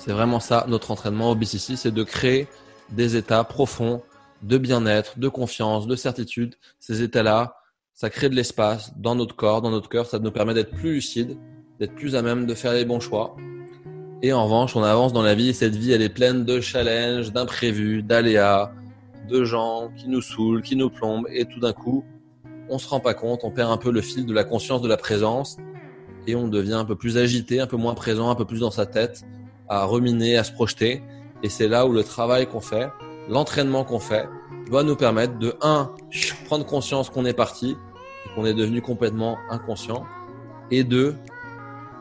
C'est vraiment ça notre entraînement au BCC, c'est de créer des états profonds de bien-être, de confiance, de certitude. Ces états-là, ça crée de l'espace dans notre corps, dans notre cœur, ça nous permet d'être plus lucide, d'être plus à même de faire les bons choix. Et en revanche, on avance dans la vie et cette vie, elle est pleine de challenges, d'imprévus, d'aléas, de gens qui nous saoulent, qui nous plombent et tout d'un coup, on se rend pas compte, on perd un peu le fil de la conscience, de la présence et on devient un peu plus agité, un peu moins présent, un peu plus dans sa tête, à ruminer, à se projeter. Et c'est là où le travail qu'on fait, l'entraînement qu'on fait, doit nous permettre de, un, prendre conscience qu'on est parti, qu'on est devenu complètement inconscient, et deux,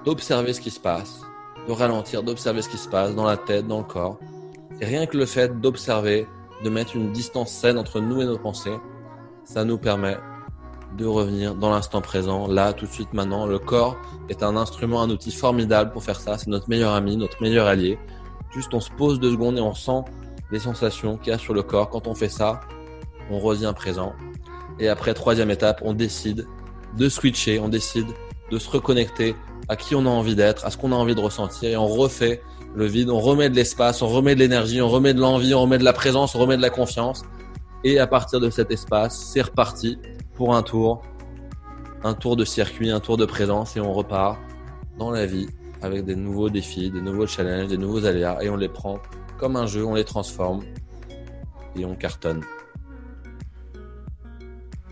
d'observer ce qui se passe, de ralentir, d'observer ce qui se passe dans la tête, dans le corps. Et rien que le fait d'observer, de mettre une distance saine entre nous et nos pensées, ça nous permet de revenir dans l'instant présent, là, tout de suite, maintenant. Le corps est un instrument, un outil formidable pour faire ça. C'est notre meilleur ami, notre meilleur allié. Juste, on se pose deux secondes et on sent les sensations qu'il y a sur le corps. Quand on fait ça, on revient présent. Et après, troisième étape, on décide de switcher, on décide de se reconnecter à qui on a envie d'être, à ce qu'on a envie de ressentir, et on refait le vide, on remet de l'espace, on remet de l'énergie, on remet de l'envie, on remet de la présence, on remet de la confiance. Et à partir de cet espace, c'est reparti pour un tour, un tour de circuit, un tour de présence, et on repart dans la vie avec des nouveaux défis, des nouveaux challenges, des nouveaux aléas, et on les prend comme un jeu, on les transforme et on cartonne.